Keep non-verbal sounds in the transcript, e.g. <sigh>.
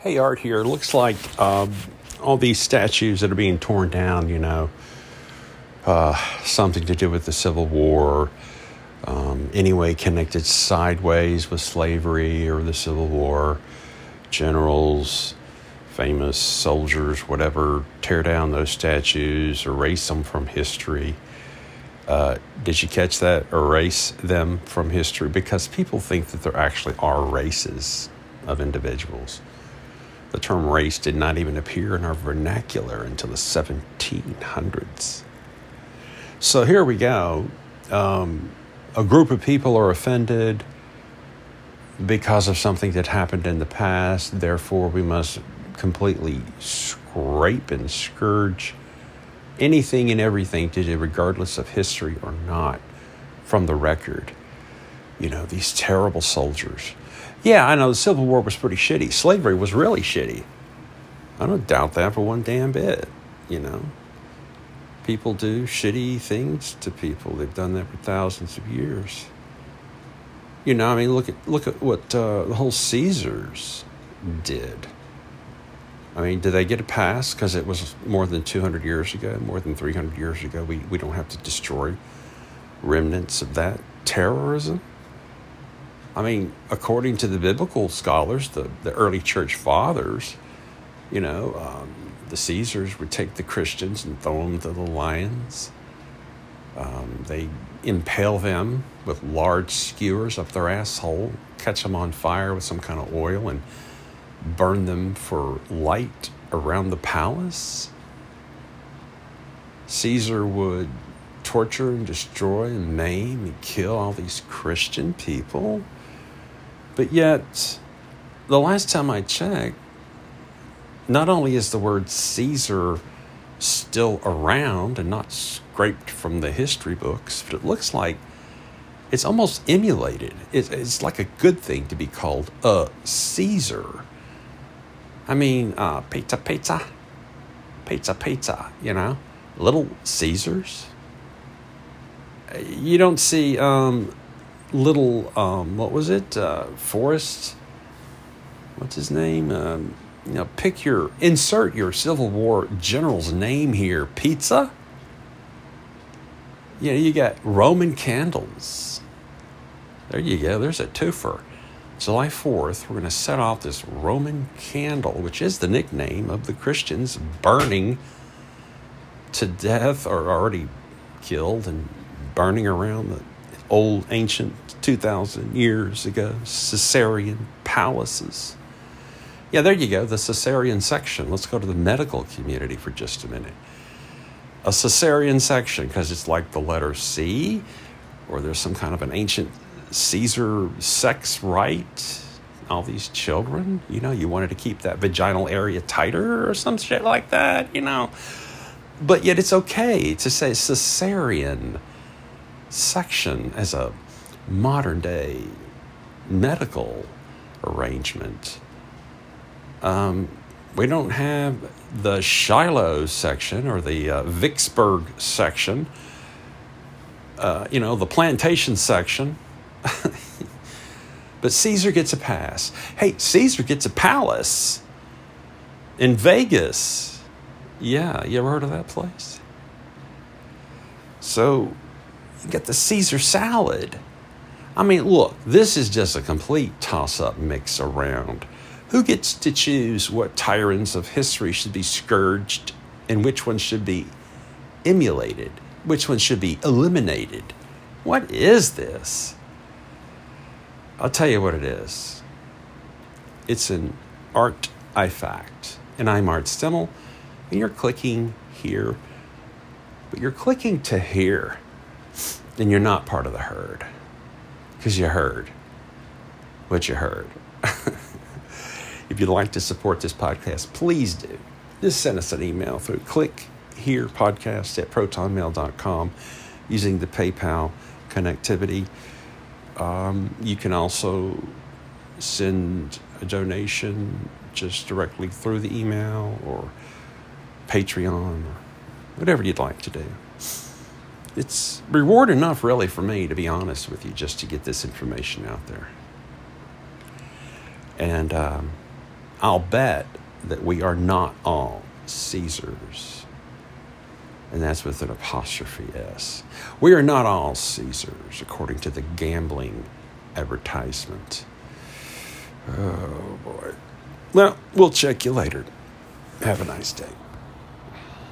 Hey, Art here. Looks like um, all these statues that are being torn down, you know, uh, something to do with the Civil War, um, anyway connected sideways with slavery or the Civil War, generals, famous soldiers, whatever, tear down those statues, erase them from history. Uh, did you catch that? Erase them from history because people think that there actually are races of individuals. The term race did not even appear in our vernacular until the 1700s. So here we go. Um, a group of people are offended because of something that happened in the past. Therefore, we must completely scrape and scourge anything and everything to do, regardless of history or not, from the record. You know, these terrible soldiers yeah, I know the Civil War was pretty shitty. Slavery was really shitty. I don't doubt that for one damn bit. You know, people do shitty things to people. They've done that for thousands of years. You know, I mean, look at look at what uh, the whole Caesars did. I mean, did they get a pass because it was more than 200 years ago, more than 300 years ago? We, we don't have to destroy remnants of that terrorism? I mean, according to the biblical scholars, the, the early church fathers, you know, um, the Caesars would take the Christians and throw them to the lions. Um, they impale them with large skewers up their asshole, catch them on fire with some kind of oil, and burn them for light around the palace. Caesar would torture and destroy and maim and kill all these Christian people. But yet, the last time I checked, not only is the word Caesar still around and not scraped from the history books, but it looks like it's almost emulated. It's, like a good thing to be called a Caesar. I mean, uh, pizza, pizza, pizza, pizza, you know, little Caesars. You don't see um, little um, what was it? Uh, Forrest what's his name? Um, you know pick your insert your Civil War general's name here. Pizza? Yeah you got Roman candles. There you go. There's a twofer. July 4th we're going to set off this Roman candle which is the nickname of the Christians burning to death or already killed and burning around the old ancient 2,000 years ago Caesarean palaces. Yeah, there you go, the Caesarean section. Let's go to the medical community for just a minute. A Caesarean section, because it's like the letter C, or there's some kind of an ancient Caesar sex rite. All these children, you know, you wanted to keep that vaginal area tighter or some shit like that, you know. But yet it's okay to say Caesarean section as a modern day medical arrangement. Um, we don't have the Shiloh section or the uh, Vicksburg section, uh, you know, the plantation section. <laughs> but Caesar gets a pass. Hey, Caesar gets a palace in Vegas. Yeah, you ever heard of that place? So you get the Caesar salad. I mean, look, this is just a complete toss up mix around. Who gets to choose what tyrants of history should be scourged and which ones should be emulated? Which ones should be eliminated? What is this? I'll tell you what it is. It's an art fact, and I'm Art Stimmel, and you're clicking here, but you're clicking to here then you're not part of the herd because you heard what you heard. <laughs> if you'd like to support this podcast, please do. Just send us an email through click here podcast at protonmail.com using the PayPal connectivity. Um, you can also send a donation just directly through the email or Patreon or whatever you'd like to do it's reward enough, really, for me, to be honest with you, just to get this information out there. And um, I'll bet that we are not all Caesars. And that's with an apostrophe S. We are not all Caesars, according to the gambling advertisement. Oh, boy. Well, we'll check you later. Have a nice day.